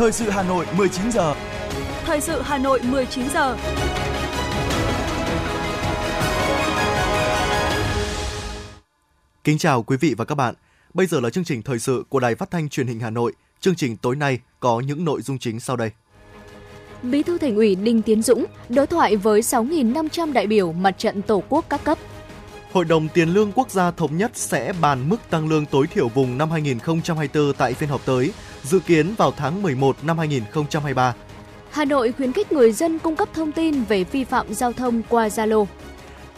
Thời sự Hà Nội 19 giờ. Thời sự Hà Nội 19 giờ. Kính chào quý vị và các bạn. Bây giờ là chương trình thời sự của Đài Phát thanh Truyền hình Hà Nội. Chương trình tối nay có những nội dung chính sau đây. Bí thư Thành ủy Đinh Tiến Dũng đối thoại với 6.500 đại biểu mặt trận Tổ quốc các cấp. Hội đồng Tiền lương Quốc gia thống nhất sẽ bàn mức tăng lương tối thiểu vùng năm 2024 tại phiên họp tới, dự kiến vào tháng 11 năm 2023. Hà Nội khuyến khích người dân cung cấp thông tin về vi phạm giao thông qua Zalo.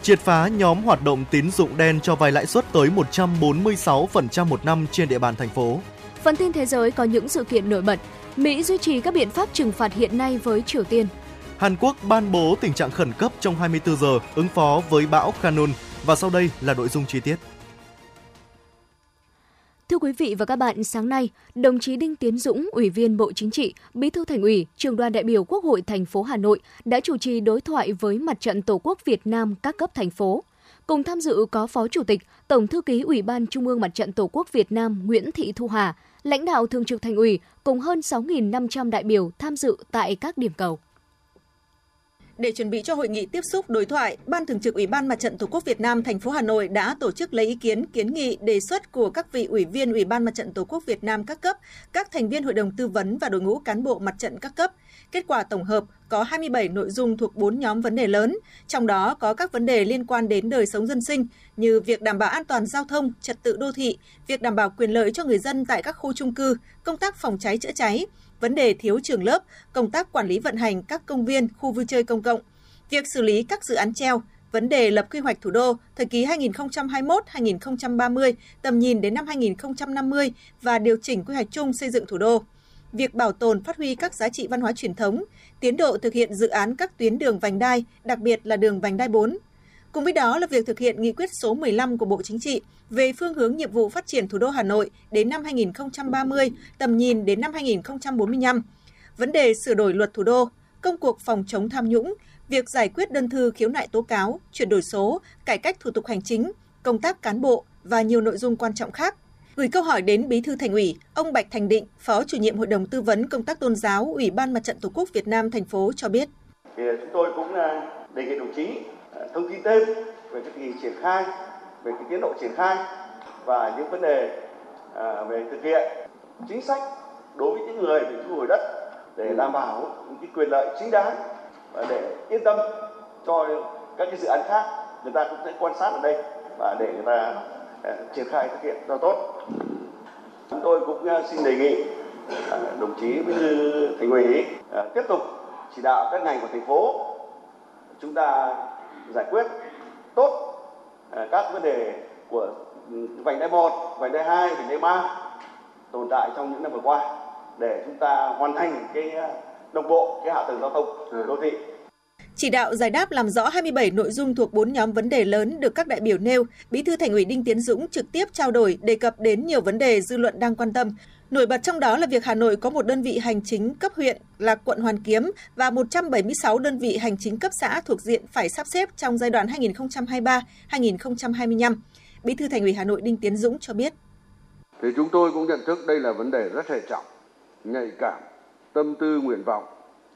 Triệt phá nhóm hoạt động tín dụng đen cho vay lãi suất tới 146% một năm trên địa bàn thành phố. Phần tin thế giới có những sự kiện nổi bật. Mỹ duy trì các biện pháp trừng phạt hiện nay với Triều Tiên. Hàn Quốc ban bố tình trạng khẩn cấp trong 24 giờ ứng phó với bão Khanun và sau đây là nội dung chi tiết. Quý vị và các bạn, sáng nay, đồng chí Đinh Tiến Dũng, Ủy viên Bộ Chính trị, Bí thư Thành ủy, Trường đoàn đại biểu Quốc hội thành phố Hà Nội đã chủ trì đối thoại với Mặt trận Tổ quốc Việt Nam các cấp thành phố. Cùng tham dự có Phó Chủ tịch, Tổng thư ký Ủy ban Trung ương Mặt trận Tổ quốc Việt Nam Nguyễn Thị Thu Hà, lãnh đạo Thường trực Thành ủy cùng hơn 6.500 đại biểu tham dự tại các điểm cầu. Để chuẩn bị cho hội nghị tiếp xúc đối thoại, Ban Thường trực Ủy ban Mặt trận Tổ quốc Việt Nam thành phố Hà Nội đã tổ chức lấy ý kiến, kiến nghị, đề xuất của các vị ủy viên Ủy ban Mặt trận Tổ quốc Việt Nam các cấp, các thành viên hội đồng tư vấn và đội ngũ cán bộ mặt trận các cấp. Kết quả tổng hợp có 27 nội dung thuộc 4 nhóm vấn đề lớn, trong đó có các vấn đề liên quan đến đời sống dân sinh như việc đảm bảo an toàn giao thông, trật tự đô thị, việc đảm bảo quyền lợi cho người dân tại các khu chung cư, công tác phòng cháy chữa cháy, vấn đề thiếu trường lớp, công tác quản lý vận hành các công viên, khu vui chơi công cộng, việc xử lý các dự án treo, vấn đề lập quy hoạch thủ đô thời kỳ 2021-2030, tầm nhìn đến năm 2050 và điều chỉnh quy hoạch chung xây dựng thủ đô. Việc bảo tồn phát huy các giá trị văn hóa truyền thống, tiến độ thực hiện dự án các tuyến đường vành đai, đặc biệt là đường vành đai 4. Cùng với đó là việc thực hiện nghị quyết số 15 của Bộ Chính trị về phương hướng nhiệm vụ phát triển thủ đô Hà Nội đến năm 2030, tầm nhìn đến năm 2045. Vấn đề sửa đổi luật thủ đô, công cuộc phòng chống tham nhũng, việc giải quyết đơn thư khiếu nại tố cáo, chuyển đổi số, cải cách thủ tục hành chính, công tác cán bộ và nhiều nội dung quan trọng khác. Gửi câu hỏi đến Bí thư Thành ủy, ông Bạch Thành Định, Phó chủ nhiệm Hội đồng tư vấn công tác tôn giáo Ủy ban Mặt trận Tổ quốc Việt Nam thành phố cho biết. Thì chúng tôi cũng ờ, đề nghị đồng chí thông tin thêm về cái tình hình triển khai, về cái tiến độ triển khai và những vấn đề à, về thực hiện chính sách đối với những người bị thu hồi đất để đảm bảo những cái quyền lợi chính đáng và để yên tâm cho các cái dự án khác người ta cũng sẽ quan sát ở đây và để người ta uh, triển khai thực hiện cho tốt. Chúng tôi cũng uh, xin đề nghị uh, đồng chí bí thư thành ủy tiếp tục chỉ đạo các ngành của thành phố. Chúng ta giải quyết tốt uh, các vấn đề của vành đai một vành đai hai vành đai ba tồn tại trong những năm vừa qua để chúng ta hoàn thành cái đồng bộ cái hạ tầng giao thông đô thị chỉ đạo giải đáp làm rõ 27 nội dung thuộc 4 nhóm vấn đề lớn được các đại biểu nêu, Bí thư Thành ủy Đinh Tiến Dũng trực tiếp trao đổi đề cập đến nhiều vấn đề dư luận đang quan tâm. Nổi bật trong đó là việc Hà Nội có một đơn vị hành chính cấp huyện là quận Hoàn Kiếm và 176 đơn vị hành chính cấp xã thuộc diện phải sắp xếp trong giai đoạn 2023-2025. Bí thư Thành ủy Hà Nội Đinh Tiến Dũng cho biết. Thì chúng tôi cũng nhận thức đây là vấn đề rất hệ trọng, nhạy cảm, tâm tư nguyện vọng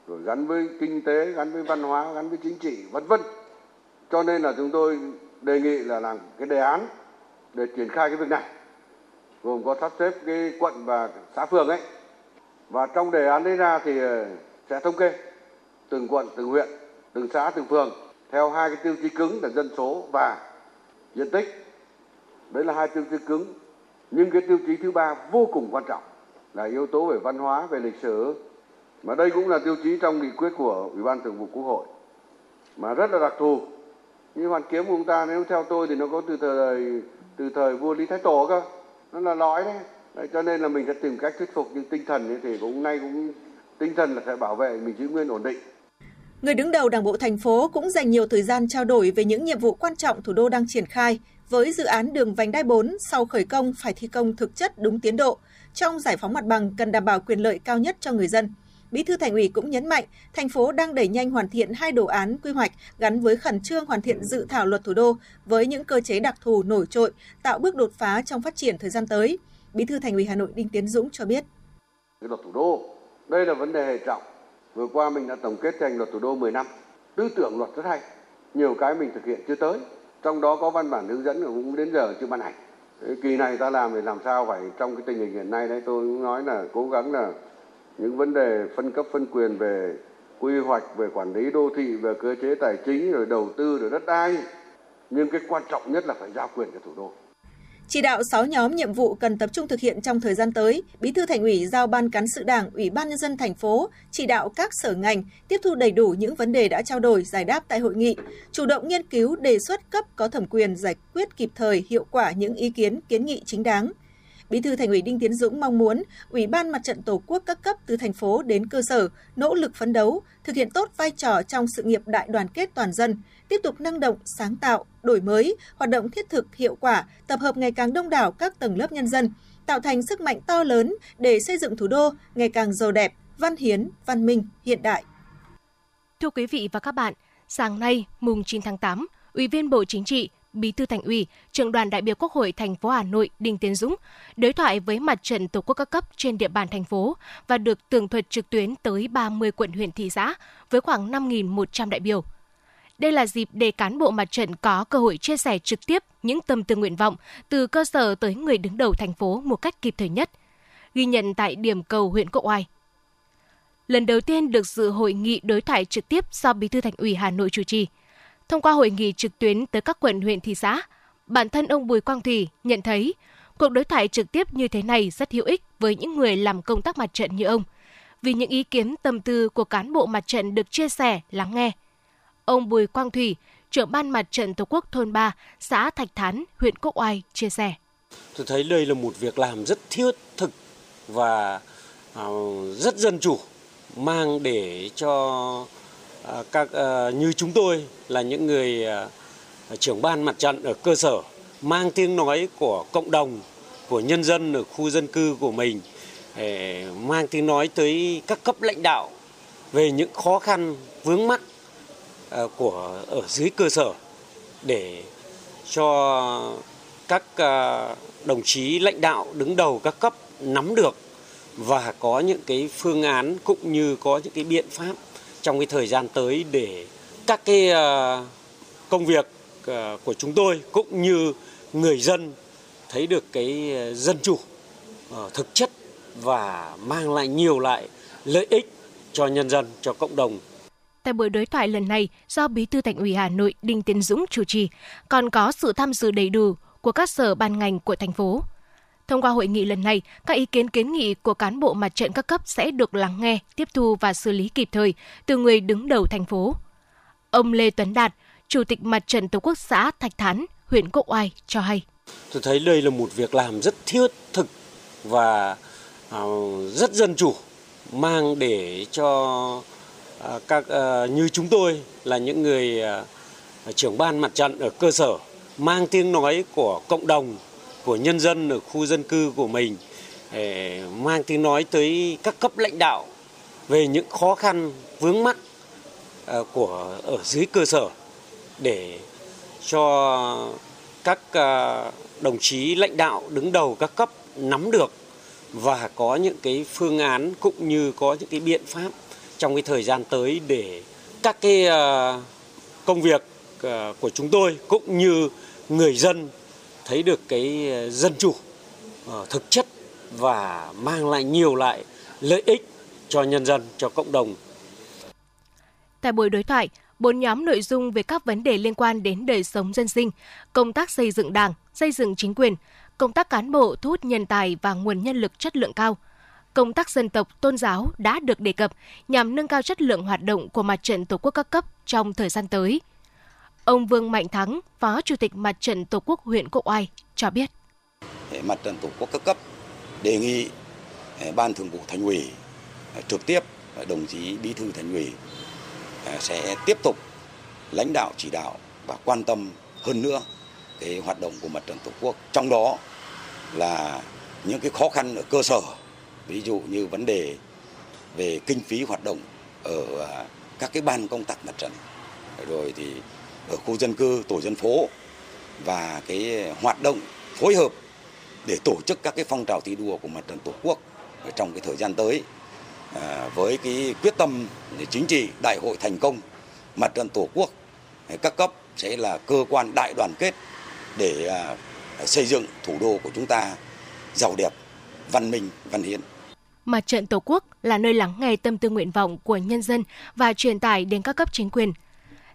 rồi gắn với kinh tế, gắn với văn hóa, gắn với chính trị, vân vân. Cho nên là chúng tôi đề nghị là làm cái đề án để triển khai cái việc này. Gồm có sắp xếp cái quận và xã phường ấy. Và trong đề án đấy ra thì ờ, sẽ thống kê từng quận, từng huyện, từng xã, từng phường theo hai cái tiêu chí cứng là dân số và diện tích. Đấy là hai tiêu chí cứng. Nhưng cái tiêu chí thứ ba vô cùng quan trọng là yếu tố về văn hóa, về lịch sử mà đây cũng là tiêu chí trong nghị quyết của ủy ban thường vụ quốc hội mà rất là đặc thù như hoàn kiếm của chúng ta, nếu theo tôi thì nó có từ thời từ thời vua lý thái tổ cơ nó là lõi đấy. đấy, cho nên là mình sẽ tìm cách thuyết phục nhưng tinh thần thì cũng nay cũng, tinh thần là sẽ bảo vệ mình giữ nguyên ổn định Người đứng đầu Đảng bộ thành phố cũng dành nhiều thời gian trao đổi về những nhiệm vụ quan trọng thủ đô đang triển khai với dự án đường vành đai 4 sau khởi công phải thi công thực chất đúng tiến độ. Trong giải phóng mặt bằng cần đảm bảo quyền lợi cao nhất cho người dân. Bí thư Thành ủy cũng nhấn mạnh, thành phố đang đẩy nhanh hoàn thiện hai đồ án quy hoạch gắn với khẩn trương hoàn thiện dự thảo luật thủ đô với những cơ chế đặc thù nổi trội, tạo bước đột phá trong phát triển thời gian tới. Bí thư Thành ủy Hà Nội Đinh Tiến Dũng cho biết. Cái luật thủ đô Đây là vấn đề hệ trọng. Vừa qua mình đã tổng kết thành luật thủ đô 10 năm. Tư tưởng luật rất hay. Nhiều cái mình thực hiện chưa tới. Trong đó có văn bản hướng dẫn cũng đến giờ chưa ban hành. Kỳ này ta làm thì làm sao phải trong cái tình hình hiện nay đấy tôi cũng nói là cố gắng là những vấn đề phân cấp phân quyền về quy hoạch về quản lý đô thị về cơ chế tài chính rồi đầu tư rồi đất đai nhưng cái quan trọng nhất là phải giao quyền cho thủ đô chỉ đạo 6 nhóm nhiệm vụ cần tập trung thực hiện trong thời gian tới, Bí thư Thành ủy giao Ban cán sự Đảng, Ủy ban nhân dân thành phố chỉ đạo các sở ngành tiếp thu đầy đủ những vấn đề đã trao đổi, giải đáp tại hội nghị, chủ động nghiên cứu đề xuất cấp có thẩm quyền giải quyết kịp thời, hiệu quả những ý kiến, kiến nghị chính đáng. Bí thư Thành ủy Đinh Tiến Dũng mong muốn Ủy ban Mặt trận Tổ quốc các cấp từ thành phố đến cơ sở nỗ lực phấn đấu, thực hiện tốt vai trò trong sự nghiệp đại đoàn kết toàn dân, tiếp tục năng động, sáng tạo, đổi mới, hoạt động thiết thực, hiệu quả, tập hợp ngày càng đông đảo các tầng lớp nhân dân, tạo thành sức mạnh to lớn để xây dựng thủ đô ngày càng giàu đẹp, văn hiến, văn minh, hiện đại. Thưa quý vị và các bạn, sáng nay, mùng 9 tháng 8, Ủy viên Bộ Chính trị, Bí thư Thành ủy, Trưởng đoàn đại biểu Quốc hội thành phố Hà Nội Đinh Tiến Dũng đối thoại với mặt trận Tổ quốc các cấp trên địa bàn thành phố và được tường thuật trực tuyến tới 30 quận huyện thị xã với khoảng 5.100 đại biểu. Đây là dịp để cán bộ mặt trận có cơ hội chia sẻ trực tiếp những tâm tư nguyện vọng từ cơ sở tới người đứng đầu thành phố một cách kịp thời nhất. Ghi nhận tại điểm cầu huyện Cộ Oai. Lần đầu tiên được dự hội nghị đối thoại trực tiếp do Bí thư Thành ủy Hà Nội chủ trì. Thông qua hội nghị trực tuyến tới các quận huyện thị xã, bản thân ông Bùi Quang Thủy nhận thấy cuộc đối thoại trực tiếp như thế này rất hữu ích với những người làm công tác mặt trận như ông, vì những ý kiến tâm tư của cán bộ mặt trận được chia sẻ, lắng nghe – Ông Bùi Quang Thủy, trưởng ban mặt trận Tổ quốc thôn 3, xã Thạch Thán, huyện Quốc Oai chia sẻ. Tôi thấy đây là một việc làm rất thiết thực và à, rất dân chủ, mang để cho À, các à, như chúng tôi là những người à, trưởng ban mặt trận ở cơ sở mang tiếng nói của cộng đồng, của nhân dân ở khu dân cư của mình, mang tiếng nói tới các cấp lãnh đạo về những khó khăn vướng mắt của ở dưới cơ sở để cho các đồng chí lãnh đạo đứng đầu các cấp nắm được và có những cái phương án cũng như có những cái biện pháp trong cái thời gian tới để các cái ờ, công việc ờ, của chúng tôi cũng như người dân thấy được cái ờ, dân chủ thực chất và mang lại nhiều lại lợi ích cho nhân dân cho cộng đồng Tại buổi đối thoại lần này do Bí thư Thành ủy Hà Nội Đinh Tiến Dũng chủ trì, còn có sự tham dự đầy đủ của các sở ban ngành của thành phố. Thông qua hội nghị lần này, các ý kiến kiến nghị của cán bộ mặt trận các cấp sẽ được lắng nghe, tiếp thu và xử lý kịp thời từ người đứng đầu thành phố. Ông Lê Tuấn Đạt, Chủ tịch Mặt trận Tổ quốc xã Thạch Thán, huyện Quốc Oai cho hay. Tôi thấy đây là một việc làm rất thiết thực và à, rất dân chủ, mang để cho à, các à, như chúng tôi là những người trưởng ban mặt trận ở cơ sở mang tiếng nói của cộng đồng của nhân dân ở khu dân cư của mình, để mang tiếng nói tới các cấp lãnh đạo về những khó khăn, vướng mắt à, của ở dưới cơ sở để cho các à, đồng chí lãnh đạo đứng đầu các cấp nắm được và có những cái phương án cũng như có những cái biện pháp trong cái thời gian tới để các cái à, công việc của chúng tôi cũng như người dân thấy được cái ờ, dân chủ ờ, thực chất và mang lại nhiều lại lợi ích cho nhân dân, cho cộng đồng. Tại buổi đối thoại, bốn nhóm nội dung về các vấn đề liên quan đến đời sống dân sinh, công tác xây dựng đảng, xây dựng chính quyền, công tác cán bộ thu hút nhân tài và nguồn nhân lực chất lượng cao, công tác dân tộc, tôn giáo đã được đề cập nhằm nâng cao chất lượng hoạt động của mặt trận Tổ quốc các cấp trong thời gian tới. Ông Vương Mạnh Thắng, Phó Chủ tịch Mặt trận Tổ quốc huyện Quốc Oai cho biết. Mặt trận Tổ quốc các cấp đề nghị à, Ban Thường vụ Thành ủy à, trực tiếp à, đồng chí Bí thư Thành ủy sẽ tiếp tục lãnh đạo chỉ đạo và quan tâm hơn nữa cái hoạt động của mặt trận Tổ quốc. Trong đó là những cái khó khăn ở cơ sở ví dụ như vấn đề về kinh phí hoạt động ở các cái ban công tác mặt trận rồi thì ở khu dân cư tổ dân phố và cái hoạt động phối hợp để tổ chức các cái phong trào thi đua của mặt trận tổ quốc trong cái thời gian tới à, với cái quyết tâm chính trị đại hội thành công mặt trận tổ quốc các cấp sẽ là cơ quan đại đoàn kết để à, xây dựng thủ đô của chúng ta giàu đẹp, văn minh, văn hiến. Mặt trận Tổ quốc là nơi lắng nghe tâm tư nguyện vọng của nhân dân và truyền tải đến các cấp chính quyền.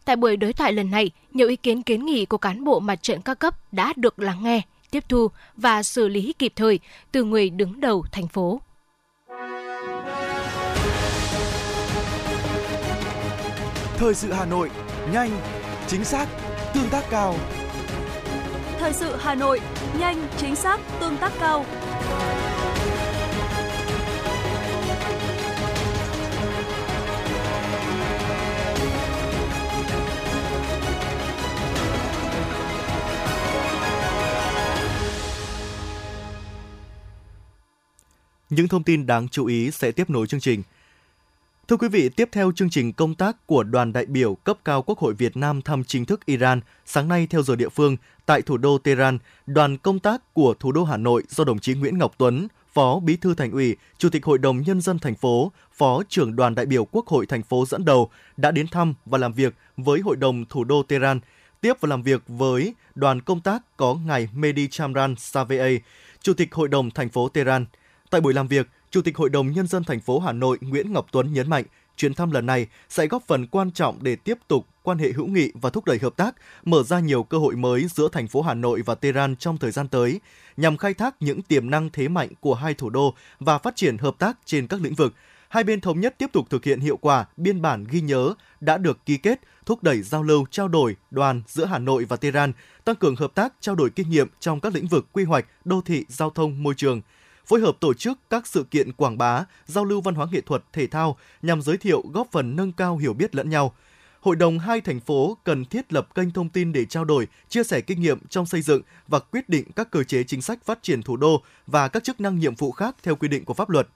Tại buổi đối thoại lần này, nhiều ý kiến kiến nghị của cán bộ mặt trận các cấp đã được lắng nghe, tiếp thu và xử lý kịp thời từ người đứng đầu thành phố. Thời sự Hà Nội, nhanh, chính xác, tương tác cao. Thời sự Hà Nội, nhanh, chính xác, tương tác cao. Những thông tin đáng chú ý sẽ tiếp nối chương trình. Thưa quý vị, tiếp theo chương trình công tác của đoàn đại biểu cấp cao Quốc hội Việt Nam thăm chính thức Iran, sáng nay theo giờ địa phương, tại thủ đô Tehran, đoàn công tác của thủ đô Hà Nội do đồng chí Nguyễn Ngọc Tuấn, Phó Bí thư Thành ủy, Chủ tịch Hội đồng Nhân dân thành phố, Phó trưởng đoàn đại biểu Quốc hội thành phố dẫn đầu đã đến thăm và làm việc với Hội đồng thủ đô Tehran, tiếp và làm việc với đoàn công tác có ngài Mehdi Chamran Saveh, Chủ tịch Hội đồng thành phố Tehran. Tại buổi làm việc, Chủ tịch Hội đồng Nhân dân thành phố Hà Nội Nguyễn Ngọc Tuấn nhấn mạnh, chuyến thăm lần này sẽ góp phần quan trọng để tiếp tục quan hệ hữu nghị và thúc đẩy hợp tác, mở ra nhiều cơ hội mới giữa thành phố Hà Nội và Tehran trong thời gian tới, nhằm khai thác những tiềm năng thế mạnh của hai thủ đô và phát triển hợp tác trên các lĩnh vực. Hai bên thống nhất tiếp tục thực hiện hiệu quả biên bản ghi nhớ đã được ký kết, thúc đẩy giao lưu trao đổi đoàn giữa Hà Nội và Tehran, tăng cường hợp tác trao đổi kinh nghiệm trong các lĩnh vực quy hoạch, đô thị, giao thông, môi trường – phối hợp tổ chức các sự kiện quảng bá, giao lưu văn hóa nghệ thuật, thể thao nhằm giới thiệu góp phần nâng cao hiểu biết lẫn nhau. Hội đồng hai thành phố cần thiết lập kênh thông tin để trao đổi, chia sẻ kinh nghiệm trong xây dựng và quyết định các cơ chế chính sách phát triển thủ đô và các chức năng nhiệm vụ khác theo quy định của pháp luật.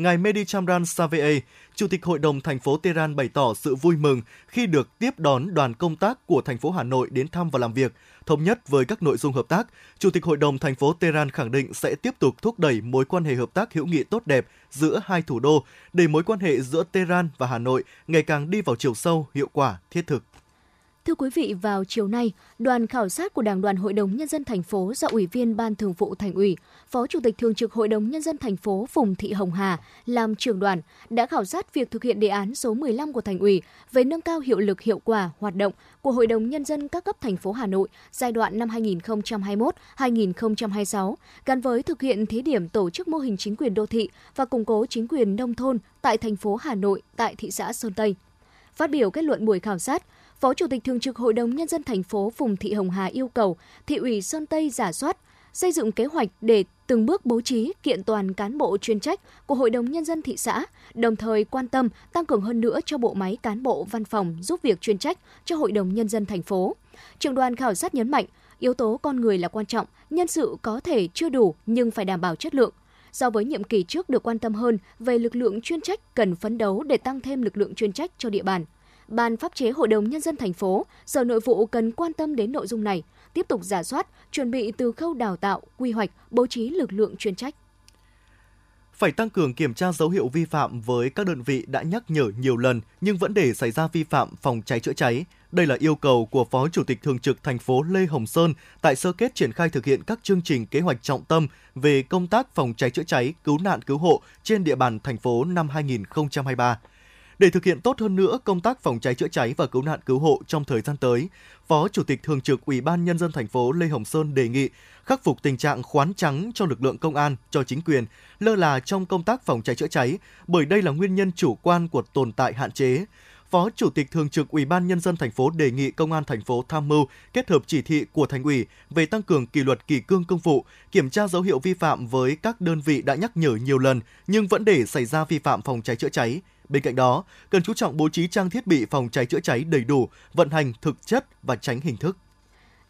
Ngài Mehdi Chamran Saveh, Chủ tịch Hội đồng thành phố Tehran bày tỏ sự vui mừng khi được tiếp đón đoàn công tác của thành phố Hà Nội đến thăm và làm việc, thống nhất với các nội dung hợp tác. Chủ tịch Hội đồng thành phố Tehran khẳng định sẽ tiếp tục thúc đẩy mối quan hệ hợp tác hữu nghị tốt đẹp giữa hai thủ đô để mối quan hệ giữa Tehran và Hà Nội ngày càng đi vào chiều sâu, hiệu quả, thiết thực. Thưa quý vị, vào chiều nay, đoàn khảo sát của Đảng đoàn Hội đồng Nhân dân thành phố do Ủy viên Ban Thường vụ Thành ủy, Phó Chủ tịch Thường trực Hội đồng Nhân dân thành phố Phùng Thị Hồng Hà làm trưởng đoàn đã khảo sát việc thực hiện đề án số 15 của Thành ủy về nâng cao hiệu lực hiệu quả hoạt động của Hội đồng Nhân dân các cấp thành phố Hà Nội giai đoạn năm 2021-2026, gắn với thực hiện thí điểm tổ chức mô hình chính quyền đô thị và củng cố chính quyền nông thôn tại thành phố Hà Nội tại thị xã Sơn Tây. Phát biểu kết luận buổi khảo sát, Phó Chủ tịch Thường trực Hội đồng Nhân dân thành phố Phùng Thị Hồng Hà yêu cầu thị ủy Sơn Tây giả soát, xây dựng kế hoạch để từng bước bố trí kiện toàn cán bộ chuyên trách của Hội đồng Nhân dân thị xã, đồng thời quan tâm tăng cường hơn nữa cho bộ máy cán bộ văn phòng giúp việc chuyên trách cho Hội đồng Nhân dân thành phố. Trường đoàn khảo sát nhấn mạnh, yếu tố con người là quan trọng, nhân sự có thể chưa đủ nhưng phải đảm bảo chất lượng. So với nhiệm kỳ trước được quan tâm hơn về lực lượng chuyên trách cần phấn đấu để tăng thêm lực lượng chuyên trách cho địa bàn. Ban pháp chế Hội đồng Nhân dân thành phố, Sở Nội vụ cần quan tâm đến nội dung này, tiếp tục giả soát, chuẩn bị từ khâu đào tạo, quy hoạch, bố trí lực lượng chuyên trách. Phải tăng cường kiểm tra dấu hiệu vi phạm với các đơn vị đã nhắc nhở nhiều lần nhưng vẫn để xảy ra vi phạm phòng cháy chữa cháy. Đây là yêu cầu của Phó Chủ tịch Thường trực thành phố Lê Hồng Sơn tại sơ kết triển khai thực hiện các chương trình kế hoạch trọng tâm về công tác phòng cháy chữa cháy, cứu nạn cứu hộ trên địa bàn thành phố năm 2023. Để thực hiện tốt hơn nữa công tác phòng cháy chữa cháy và cứu nạn cứu hộ trong thời gian tới, Phó Chủ tịch Thường trực Ủy ban Nhân dân thành phố Lê Hồng Sơn đề nghị khắc phục tình trạng khoán trắng cho lực lượng công an, cho chính quyền, lơ là trong công tác phòng cháy chữa cháy, bởi đây là nguyên nhân chủ quan của tồn tại hạn chế. Phó Chủ tịch Thường trực Ủy ban Nhân dân thành phố đề nghị Công an thành phố tham mưu kết hợp chỉ thị của Thành ủy về tăng cường kỷ luật kỷ cương công vụ, kiểm tra dấu hiệu vi phạm với các đơn vị đã nhắc nhở nhiều lần nhưng vẫn để xảy ra vi phạm phòng cháy chữa cháy, Bên cạnh đó, cần chú trọng bố trí trang thiết bị phòng cháy chữa cháy đầy đủ, vận hành thực chất và tránh hình thức.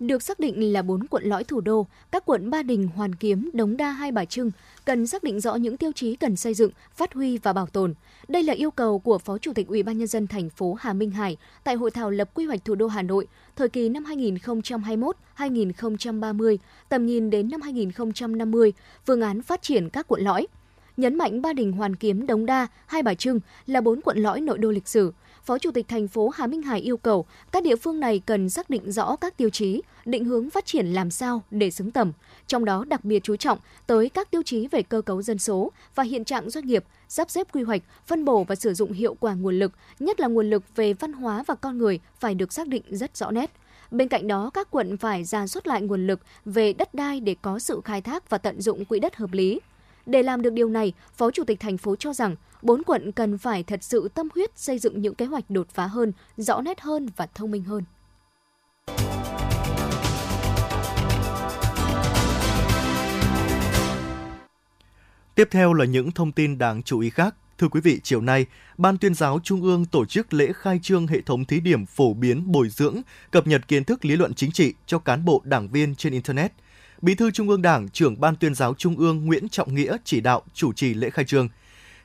Được xác định là bốn quận lõi thủ đô, các quận Ba Đình, Hoàn Kiếm, Đống Đa, Hai Bà Trưng cần xác định rõ những tiêu chí cần xây dựng, phát huy và bảo tồn. Đây là yêu cầu của Phó Chủ tịch Ủy ban nhân dân thành phố Hà Minh Hải tại hội thảo lập quy hoạch thủ đô Hà Nội thời kỳ năm 2021-2030, tầm nhìn đến năm 2050, phương án phát triển các quận lõi nhấn mạnh Ba Đình, Hoàn Kiếm, Đống Đa, Hai Bà Trưng là bốn quận lõi nội đô lịch sử. Phó Chủ tịch thành phố Hà Minh Hải yêu cầu các địa phương này cần xác định rõ các tiêu chí, định hướng phát triển làm sao để xứng tầm, trong đó đặc biệt chú trọng tới các tiêu chí về cơ cấu dân số và hiện trạng doanh nghiệp, sắp xếp quy hoạch, phân bổ và sử dụng hiệu quả nguồn lực, nhất là nguồn lực về văn hóa và con người phải được xác định rất rõ nét. Bên cạnh đó, các quận phải ra soát lại nguồn lực về đất đai để có sự khai thác và tận dụng quỹ đất hợp lý. Để làm được điều này, Phó Chủ tịch thành phố cho rằng bốn quận cần phải thật sự tâm huyết xây dựng những kế hoạch đột phá hơn, rõ nét hơn và thông minh hơn. Tiếp theo là những thông tin đáng chú ý khác. Thưa quý vị, chiều nay, Ban tuyên giáo Trung ương tổ chức lễ khai trương hệ thống thí điểm phổ biến bồi dưỡng, cập nhật kiến thức lý luận chính trị cho cán bộ đảng viên trên Internet. Bí thư Trung ương Đảng, trưởng Ban tuyên giáo Trung ương Nguyễn Trọng Nghĩa chỉ đạo chủ trì lễ khai trương.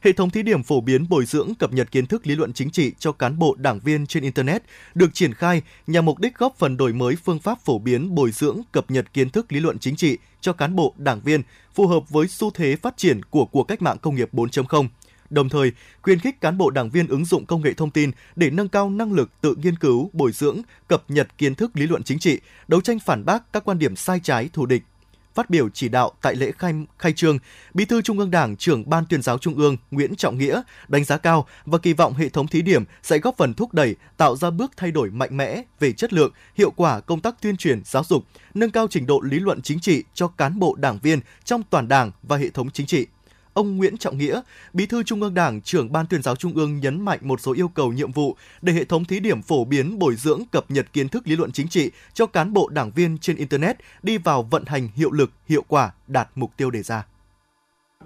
Hệ thống thí điểm phổ biến bồi dưỡng cập nhật kiến thức lý luận chính trị cho cán bộ đảng viên trên Internet được triển khai nhằm mục đích góp phần đổi mới phương pháp phổ biến bồi dưỡng cập nhật kiến thức lý luận chính trị cho cán bộ đảng viên phù hợp với xu thế phát triển của cuộc cách mạng công nghiệp 4.0 đồng thời khuyến khích cán bộ đảng viên ứng dụng công nghệ thông tin để nâng cao năng lực tự nghiên cứu, bồi dưỡng, cập nhật kiến thức lý luận chính trị, đấu tranh phản bác các quan điểm sai trái thù địch, Phát biểu chỉ đạo tại lễ khai, khai trương, Bí thư Trung ương Đảng, trưởng Ban tuyên giáo Trung ương Nguyễn Trọng Nghĩa đánh giá cao và kỳ vọng hệ thống thí điểm sẽ góp phần thúc đẩy, tạo ra bước thay đổi mạnh mẽ về chất lượng, hiệu quả công tác tuyên truyền giáo dục, nâng cao trình độ lý luận chính trị cho cán bộ đảng viên trong toàn Đảng và hệ thống chính trị ông Nguyễn Trọng Nghĩa, Bí thư Trung ương Đảng, trưởng Ban tuyên giáo Trung ương nhấn mạnh một số yêu cầu nhiệm vụ để hệ thống thí điểm phổ biến bồi dưỡng cập nhật kiến thức lý luận chính trị cho cán bộ đảng viên trên internet đi vào vận hành hiệu lực, hiệu quả, đạt mục tiêu đề ra.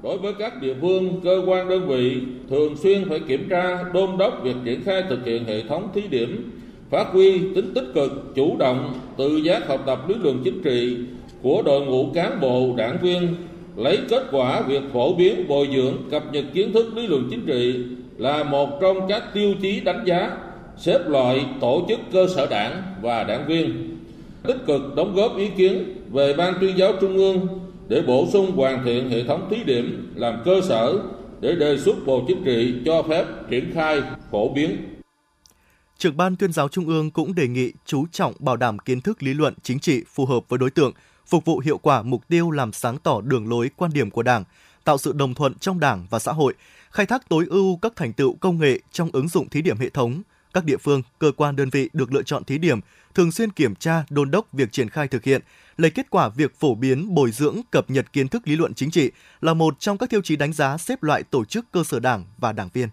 Đối với các địa phương, cơ quan đơn vị thường xuyên phải kiểm tra, đôn đốc việc triển khai thực hiện hệ thống thí điểm, phát huy tính tích cực, chủ động, tự giác học tập lý luận chính trị của đội ngũ cán bộ, đảng viên lấy kết quả việc phổ biến bồi dưỡng cập nhật kiến thức lý luận chính trị là một trong các tiêu chí đánh giá xếp loại tổ chức cơ sở đảng và đảng viên tích cực đóng góp ý kiến về ban tuyên giáo trung ương để bổ sung hoàn thiện hệ thống thí điểm làm cơ sở để đề xuất Bộ Chính trị cho phép triển khai phổ biến. Trưởng ban tuyên giáo Trung ương cũng đề nghị chú trọng bảo đảm kiến thức lý luận chính trị phù hợp với đối tượng, phục vụ hiệu quả mục tiêu làm sáng tỏ đường lối quan điểm của Đảng, tạo sự đồng thuận trong Đảng và xã hội, khai thác tối ưu các thành tựu công nghệ trong ứng dụng thí điểm hệ thống. Các địa phương, cơ quan đơn vị được lựa chọn thí điểm thường xuyên kiểm tra, đôn đốc việc triển khai thực hiện, lấy kết quả việc phổ biến, bồi dưỡng, cập nhật kiến thức lý luận chính trị là một trong các tiêu chí đánh giá xếp loại tổ chức cơ sở đảng và đảng viên.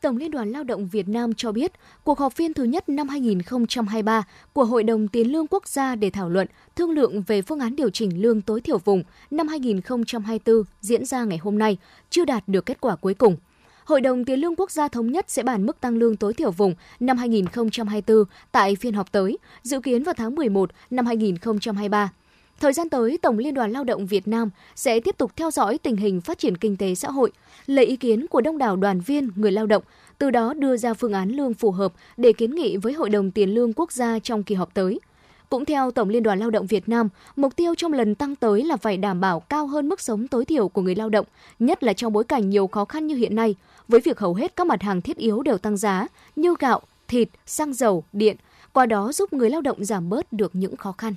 Tổng Liên đoàn Lao động Việt Nam cho biết, cuộc họp phiên thứ nhất năm 2023 của Hội đồng Tiền lương Quốc gia để thảo luận, thương lượng về phương án điều chỉnh lương tối thiểu vùng năm 2024 diễn ra ngày hôm nay, chưa đạt được kết quả cuối cùng. Hội đồng Tiền lương Quốc gia thống nhất sẽ bàn mức tăng lương tối thiểu vùng năm 2024 tại phiên họp tới, dự kiến vào tháng 11 năm 2023. Thời gian tới, Tổng Liên đoàn Lao động Việt Nam sẽ tiếp tục theo dõi tình hình phát triển kinh tế xã hội, lấy ý kiến của đông đảo đoàn viên, người lao động, từ đó đưa ra phương án lương phù hợp để kiến nghị với Hội đồng Tiền lương Quốc gia trong kỳ họp tới. Cũng theo Tổng Liên đoàn Lao động Việt Nam, mục tiêu trong lần tăng tới là phải đảm bảo cao hơn mức sống tối thiểu của người lao động, nhất là trong bối cảnh nhiều khó khăn như hiện nay, với việc hầu hết các mặt hàng thiết yếu đều tăng giá như gạo, thịt, xăng dầu, điện, qua đó giúp người lao động giảm bớt được những khó khăn.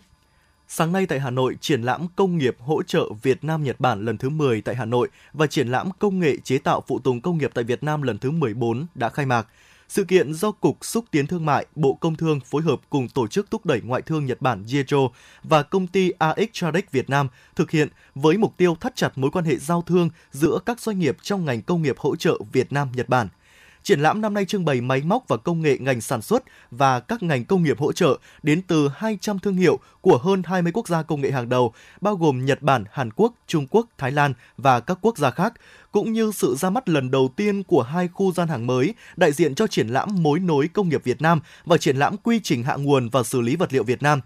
Sáng nay tại Hà Nội, triển lãm công nghiệp hỗ trợ Việt Nam Nhật Bản lần thứ 10 tại Hà Nội và triển lãm công nghệ chế tạo phụ tùng công nghiệp tại Việt Nam lần thứ 14 đã khai mạc. Sự kiện do Cục Xúc tiến Thương mại, Bộ Công Thương phối hợp cùng Tổ chức Thúc đẩy Ngoại thương Nhật Bản JETRO và công ty AX Tradex Việt Nam thực hiện với mục tiêu thắt chặt mối quan hệ giao thương giữa các doanh nghiệp trong ngành công nghiệp hỗ trợ Việt Nam-Nhật Bản – Triển lãm năm nay trưng bày máy móc và công nghệ ngành sản xuất và các ngành công nghiệp hỗ trợ đến từ 200 thương hiệu của hơn 20 quốc gia công nghệ hàng đầu, bao gồm Nhật Bản, Hàn Quốc, Trung Quốc, Thái Lan và các quốc gia khác, cũng như sự ra mắt lần đầu tiên của hai khu gian hàng mới đại diện cho triển lãm mối nối công nghiệp Việt Nam và triển lãm quy trình hạ nguồn và xử lý vật liệu Việt Nam.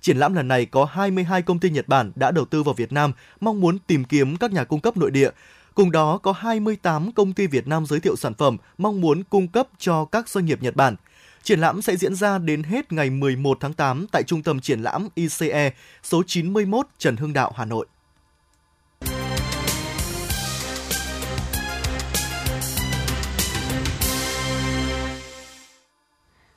Triển lãm lần này có 22 công ty Nhật Bản đã đầu tư vào Việt Nam, mong muốn tìm kiếm các nhà cung cấp nội địa, Cùng đó, có 28 công ty Việt Nam giới thiệu sản phẩm mong muốn cung cấp cho các doanh nghiệp Nhật Bản. Triển lãm sẽ diễn ra đến hết ngày 11 tháng 8 tại Trung tâm Triển lãm ICE số 91 Trần Hưng Đạo, Hà Nội.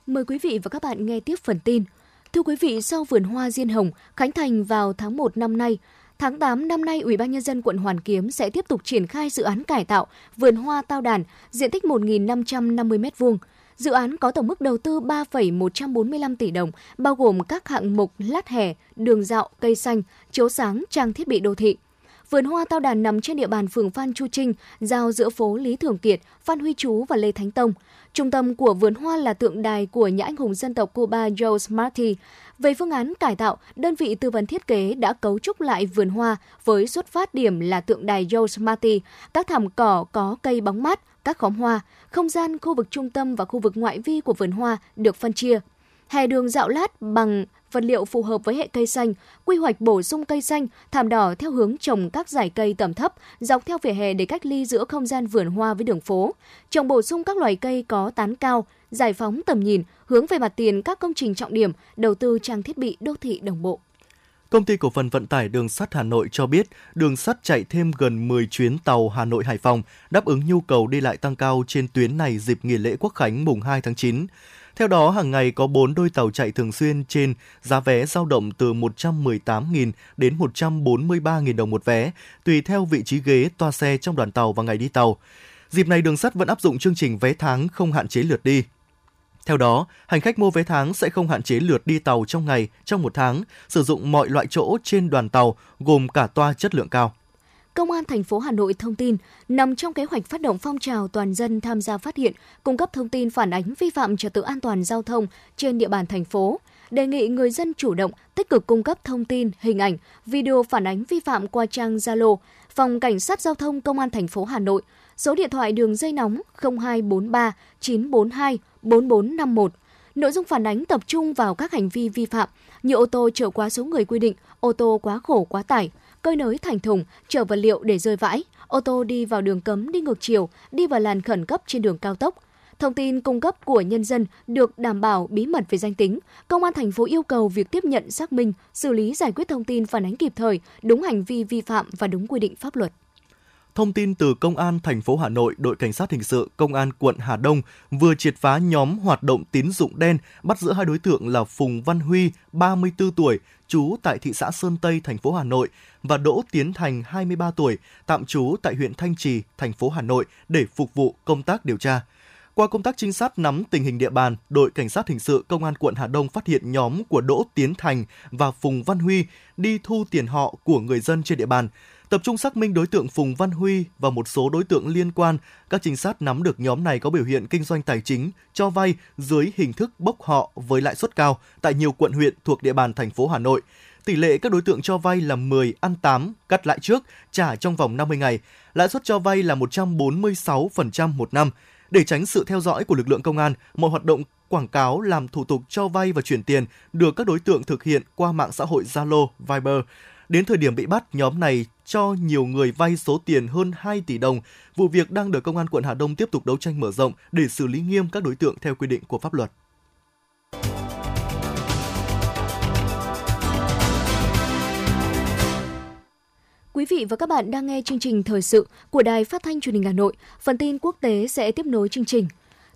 Mời quý vị và các bạn nghe tiếp phần tin. Thưa quý vị, sau vườn hoa Diên Hồng, Khánh Thành vào tháng 1 năm nay, Tháng 8 năm nay, Ủy ban nhân dân quận Hoàn Kiếm sẽ tiếp tục triển khai dự án cải tạo vườn hoa Tao Đàn, diện tích 1.550 m2. Dự án có tổng mức đầu tư 3,145 tỷ đồng, bao gồm các hạng mục lát hè, đường dạo, cây xanh, chiếu sáng, trang thiết bị đô thị. Vườn hoa Tao Đàn nằm trên địa bàn phường Phan Chu Trinh, giao giữa phố Lý Thường Kiệt, Phan Huy Chú và Lê Thánh Tông. Trung tâm của vườn hoa là tượng đài của nhà anh hùng dân tộc Cuba Joe Marti. Về phương án cải tạo, đơn vị tư vấn thiết kế đã cấu trúc lại vườn hoa với xuất phát điểm là tượng đài Joe Marti, các thảm cỏ có cây bóng mát, các khóm hoa, không gian khu vực trung tâm và khu vực ngoại vi của vườn hoa được phân chia. Hè đường dạo lát bằng vật liệu phù hợp với hệ cây xanh, quy hoạch bổ sung cây xanh, thảm đỏ theo hướng trồng các dải cây tầm thấp dọc theo vỉa hè để cách ly giữa không gian vườn hoa với đường phố, trồng bổ sung các loài cây có tán cao, giải phóng tầm nhìn, hướng về mặt tiền các công trình trọng điểm, đầu tư trang thiết bị đô thị đồng bộ. Công ty cổ phần vận tải đường sắt Hà Nội cho biết, đường sắt chạy thêm gần 10 chuyến tàu Hà Nội Hải Phòng, đáp ứng nhu cầu đi lại tăng cao trên tuyến này dịp nghỉ lễ Quốc khánh mùng 2 tháng 9. Theo đó, hàng ngày có 4 đôi tàu chạy thường xuyên trên giá vé dao động từ 118.000 đến 143.000 đồng một vé, tùy theo vị trí ghế toa xe trong đoàn tàu và ngày đi tàu. Dịp này đường sắt vẫn áp dụng chương trình vé tháng không hạn chế lượt đi. Theo đó, hành khách mua vé tháng sẽ không hạn chế lượt đi tàu trong ngày, trong một tháng, sử dụng mọi loại chỗ trên đoàn tàu, gồm cả toa chất lượng cao. Công an thành phố Hà Nội thông tin, nằm trong kế hoạch phát động phong trào toàn dân tham gia phát hiện, cung cấp thông tin phản ánh vi phạm trật tự an toàn giao thông trên địa bàn thành phố, đề nghị người dân chủ động tích cực cung cấp thông tin, hình ảnh, video phản ánh vi phạm qua trang Zalo, Phòng Cảnh sát Giao thông Công an thành phố Hà Nội, số điện thoại đường dây nóng 0243 942 4451. Nội dung phản ánh tập trung vào các hành vi vi phạm như ô tô chở quá số người quy định, ô tô quá khổ quá tải, cơi nới thành thùng, chở vật liệu để rơi vãi, ô tô đi vào đường cấm đi ngược chiều, đi vào làn khẩn cấp trên đường cao tốc. Thông tin cung cấp của nhân dân được đảm bảo bí mật về danh tính. Công an thành phố yêu cầu việc tiếp nhận xác minh, xử lý giải quyết thông tin phản ánh kịp thời, đúng hành vi vi phạm và đúng quy định pháp luật. Thông tin từ Công an thành phố Hà Nội, đội cảnh sát hình sự Công an quận Hà Đông vừa triệt phá nhóm hoạt động tín dụng đen, bắt giữ hai đối tượng là Phùng Văn Huy, 34 tuổi, trú tại thị xã Sơn Tây, thành phố Hà Nội và Đỗ Tiến Thành, 23 tuổi, tạm trú tại huyện Thanh Trì, thành phố Hà Nội để phục vụ công tác điều tra. Qua công tác trinh sát nắm tình hình địa bàn, đội cảnh sát hình sự công an quận Hà Đông phát hiện nhóm của Đỗ Tiến Thành và Phùng Văn Huy đi thu tiền họ của người dân trên địa bàn. Tập trung xác minh đối tượng Phùng Văn Huy và một số đối tượng liên quan, các trinh sát nắm được nhóm này có biểu hiện kinh doanh tài chính, cho vay dưới hình thức bốc họ với lãi suất cao tại nhiều quận huyện thuộc địa bàn thành phố Hà Nội. Tỷ lệ các đối tượng cho vay là 10 ăn 8, cắt lãi trước, trả trong vòng 50 ngày. Lãi suất cho vay là 146% một năm. Để tránh sự theo dõi của lực lượng công an, mọi hoạt động quảng cáo làm thủ tục cho vay và chuyển tiền được các đối tượng thực hiện qua mạng xã hội Zalo, Viber. Đến thời điểm bị bắt, nhóm này cho nhiều người vay số tiền hơn 2 tỷ đồng. Vụ việc đang được Công an quận Hà Đông tiếp tục đấu tranh mở rộng để xử lý nghiêm các đối tượng theo quy định của pháp luật. Quý vị và các bạn đang nghe chương trình thời sự của Đài Phát thanh Truyền hình Hà Nội. Phần tin quốc tế sẽ tiếp nối chương trình.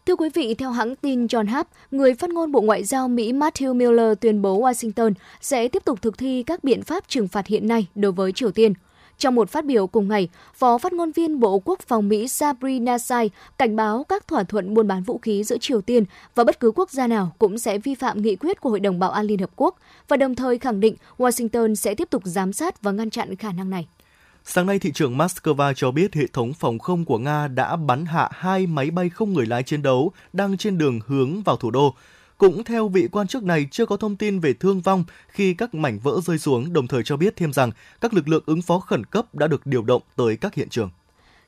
Thưa quý vị, theo hãng tin John Hap, người phát ngôn Bộ Ngoại giao Mỹ Matthew Miller tuyên bố Washington sẽ tiếp tục thực thi các biện pháp trừng phạt hiện nay đối với Triều Tiên. Trong một phát biểu cùng ngày, Phó phát ngôn viên Bộ Quốc phòng Mỹ Sabrina Nasai cảnh báo các thỏa thuận buôn bán vũ khí giữa Triều Tiên và bất cứ quốc gia nào cũng sẽ vi phạm nghị quyết của Hội đồng Bảo an Liên Hợp Quốc và đồng thời khẳng định Washington sẽ tiếp tục giám sát và ngăn chặn khả năng này. Sáng nay, thị trưởng Moscow cho biết hệ thống phòng không của Nga đã bắn hạ hai máy bay không người lái chiến đấu đang trên đường hướng vào thủ đô. Cũng theo vị quan chức này, chưa có thông tin về thương vong khi các mảnh vỡ rơi xuống, đồng thời cho biết thêm rằng các lực lượng ứng phó khẩn cấp đã được điều động tới các hiện trường.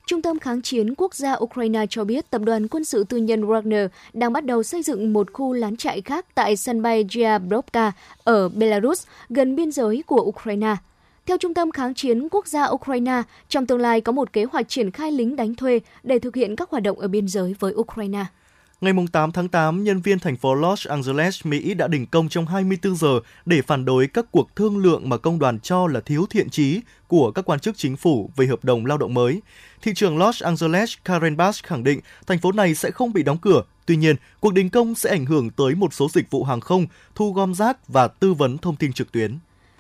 Trung tâm kháng chiến quốc gia Ukraine cho biết tập đoàn quân sự tư nhân Wagner đang bắt đầu xây dựng một khu lán trại khác tại sân bay Dnipropetrovsk ở Belarus, gần biên giới của Ukraine. Theo Trung tâm Kháng chiến Quốc gia Ukraine, trong tương lai có một kế hoạch triển khai lính đánh thuê để thực hiện các hoạt động ở biên giới với Ukraine. Ngày 8 tháng 8, nhân viên thành phố Los Angeles, Mỹ đã đình công trong 24 giờ để phản đối các cuộc thương lượng mà công đoàn cho là thiếu thiện trí của các quan chức chính phủ về hợp đồng lao động mới. Thị trưởng Los Angeles Karen Bass khẳng định thành phố này sẽ không bị đóng cửa Tuy nhiên, cuộc đình công sẽ ảnh hưởng tới một số dịch vụ hàng không, thu gom rác và tư vấn thông tin trực tuyến.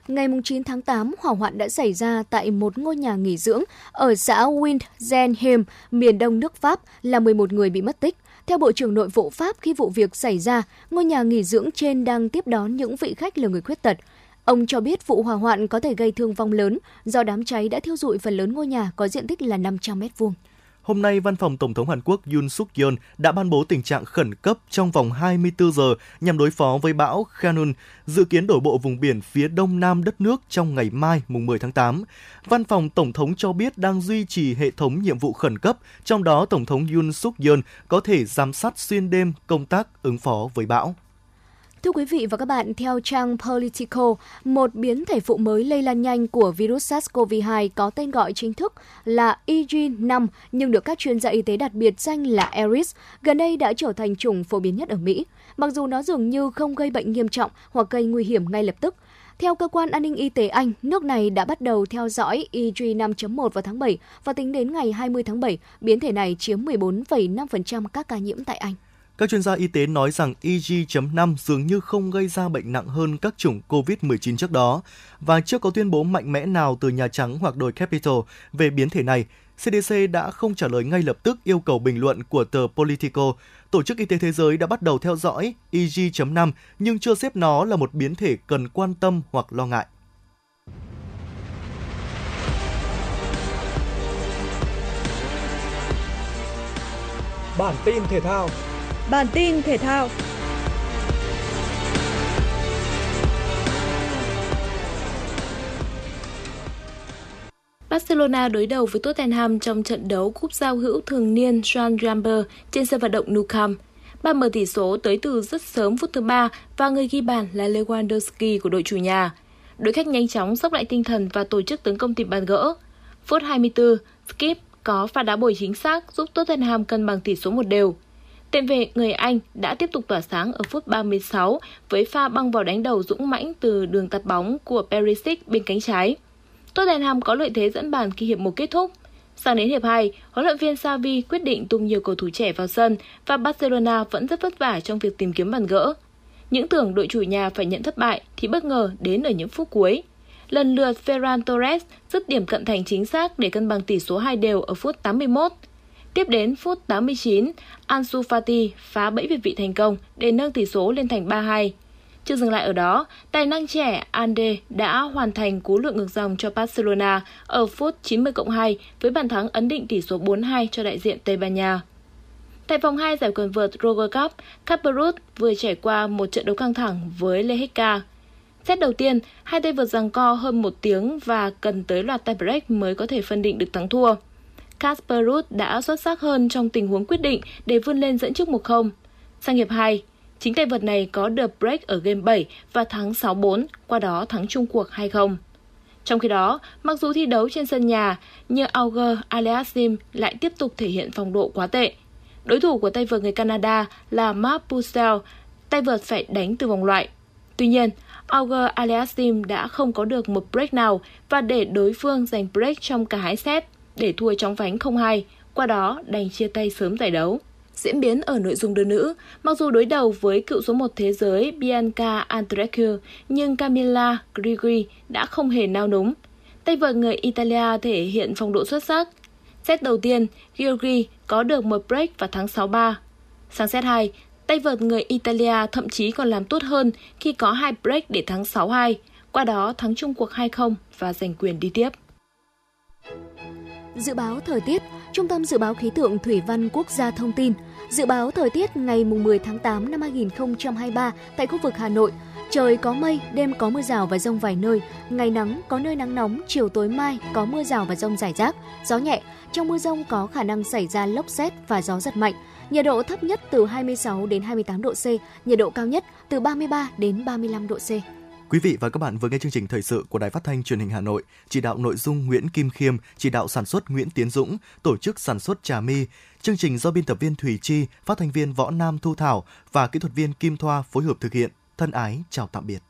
Ngày 9 tháng 8, hỏa hoạn đã xảy ra tại một ngôi nhà nghỉ dưỡng ở xã Windzenheim, miền đông nước Pháp, là 11 người bị mất tích. Theo Bộ trưởng Nội vụ Pháp, khi vụ việc xảy ra, ngôi nhà nghỉ dưỡng trên đang tiếp đón những vị khách là người khuyết tật. Ông cho biết vụ hỏa hoạn có thể gây thương vong lớn do đám cháy đã thiêu dụi phần lớn ngôi nhà có diện tích là 500 mét vuông. Hôm nay, Văn phòng Tổng thống Hàn Quốc Yoon suk yeol đã ban bố tình trạng khẩn cấp trong vòng 24 giờ nhằm đối phó với bão Khanun, dự kiến đổ bộ vùng biển phía đông nam đất nước trong ngày mai, mùng 10 tháng 8. Văn phòng Tổng thống cho biết đang duy trì hệ thống nhiệm vụ khẩn cấp, trong đó Tổng thống Yoon suk yeol có thể giám sát xuyên đêm công tác ứng phó với bão. Thưa quý vị và các bạn, theo trang Politico, một biến thể phụ mới lây lan nhanh của virus SARS-CoV-2 có tên gọi chính thức là EG5 nhưng được các chuyên gia y tế đặt biệt danh là Eris, gần đây đã trở thành chủng phổ biến nhất ở Mỹ. Mặc dù nó dường như không gây bệnh nghiêm trọng hoặc gây nguy hiểm ngay lập tức, theo cơ quan an ninh y tế Anh, nước này đã bắt đầu theo dõi EG5.1 vào tháng 7 và tính đến ngày 20 tháng 7, biến thể này chiếm 14,5% các ca nhiễm tại Anh. Các chuyên gia y tế nói rằng EG.5 dường như không gây ra bệnh nặng hơn các chủng COVID-19 trước đó và chưa có tuyên bố mạnh mẽ nào từ Nhà Trắng hoặc đồi Capitol về biến thể này. CDC đã không trả lời ngay lập tức yêu cầu bình luận của tờ Politico. Tổ chức Y tế Thế giới đã bắt đầu theo dõi EG.5 nhưng chưa xếp nó là một biến thể cần quan tâm hoặc lo ngại. Bản tin thể thao Bản tin thể thao Barcelona đối đầu với Tottenham trong trận đấu cúp giao hữu thường niên Joan Gamper trên sân vận động Nou Camp. Ba mở tỷ số tới từ rất sớm phút thứ ba và người ghi bàn là Lewandowski của đội chủ nhà. Đội khách nhanh chóng sốc lại tinh thần và tổ chức tấn công tìm bàn gỡ. Phút 24, Skip có pha đá bồi chính xác giúp Tottenham cân bằng tỷ số một đều. Tiền vệ người Anh đã tiếp tục tỏa sáng ở phút 36 với pha băng vào đánh đầu dũng mãnh từ đường tạt bóng của Perisic bên cánh trái. Tottenham có lợi thế dẫn bàn khi hiệp một kết thúc. Sang đến hiệp 2, huấn luyện viên Xavi quyết định tung nhiều cầu thủ trẻ vào sân và Barcelona vẫn rất vất vả trong việc tìm kiếm bàn gỡ. Những tưởng đội chủ nhà phải nhận thất bại thì bất ngờ đến ở những phút cuối. Lần lượt Ferran Torres dứt điểm cận thành chính xác để cân bằng tỷ số 2 đều ở phút 81. Tiếp đến phút 89, Ansu Fati phá bẫy việt vị thành công để nâng tỷ số lên thành 3-2. Chưa dừng lại ở đó, tài năng trẻ Ande đã hoàn thành cú lượn ngược dòng cho Barcelona ở phút 90 2 với bàn thắng ấn định tỷ số 4-2 cho đại diện Tây Ban Nha. Tại vòng 2 giải quần vợt Roger Cup, Caparut vừa trải qua một trận đấu căng thẳng với Lehecka. Xét đầu tiên, hai tay vợt giằng co hơn một tiếng và cần tới loạt tie break mới có thể phân định được thắng thua. Casper Ruud đã xuất sắc hơn trong tình huống quyết định để vươn lên dẫn trước 1-0. Sang hiệp 2, chính tay vợt này có được break ở game 7 và thắng 6-4, qua đó thắng chung cuộc 2-0. Trong khi đó, mặc dù thi đấu trên sân nhà, nhưng Auger Aliasim lại tiếp tục thể hiện phong độ quá tệ. Đối thủ của tay vợt người Canada là Mark Purcell, tay vợt phải đánh từ vòng loại. Tuy nhiên, Auger Aliasim đã không có được một break nào và để đối phương giành break trong cả hai set để thua chóng vánh 0-2, qua đó đành chia tay sớm giải đấu. Diễn biến ở nội dung đơn nữ, mặc dù đối đầu với cựu số 1 thế giới Bianca Andreescu, nhưng Camilla Grigri đã không hề nao núng. Tay vợt người Italia thể hiện phong độ xuất sắc. Set đầu tiên, Grigri có được một break vào thắng 6-3. Sang set 2, tay vợt người Italia thậm chí còn làm tốt hơn khi có hai break để thắng 6-2, qua đó thắng chung cuộc 2-0 và giành quyền đi tiếp. Dự báo thời tiết, Trung tâm Dự báo Khí tượng Thủy văn Quốc gia thông tin, dự báo thời tiết ngày 10 tháng 8 năm 2023 tại khu vực Hà Nội, trời có mây, đêm có mưa rào và rông vài nơi, ngày nắng, có nơi nắng nóng, chiều tối mai có mưa rào và rông rải rác, gió nhẹ, trong mưa rông có khả năng xảy ra lốc xét và gió giật mạnh. Nhiệt độ thấp nhất từ 26 đến 28 độ C, nhiệt độ cao nhất từ 33 đến 35 độ C. Quý vị và các bạn vừa nghe chương trình thời sự của Đài Phát thanh Truyền hình Hà Nội, chỉ đạo nội dung Nguyễn Kim Khiêm, chỉ đạo sản xuất Nguyễn Tiến Dũng, tổ chức sản xuất Trà Mi. Chương trình do biên tập viên Thủy Chi, phát thanh viên Võ Nam Thu Thảo và kỹ thuật viên Kim Thoa phối hợp thực hiện. Thân ái chào tạm biệt.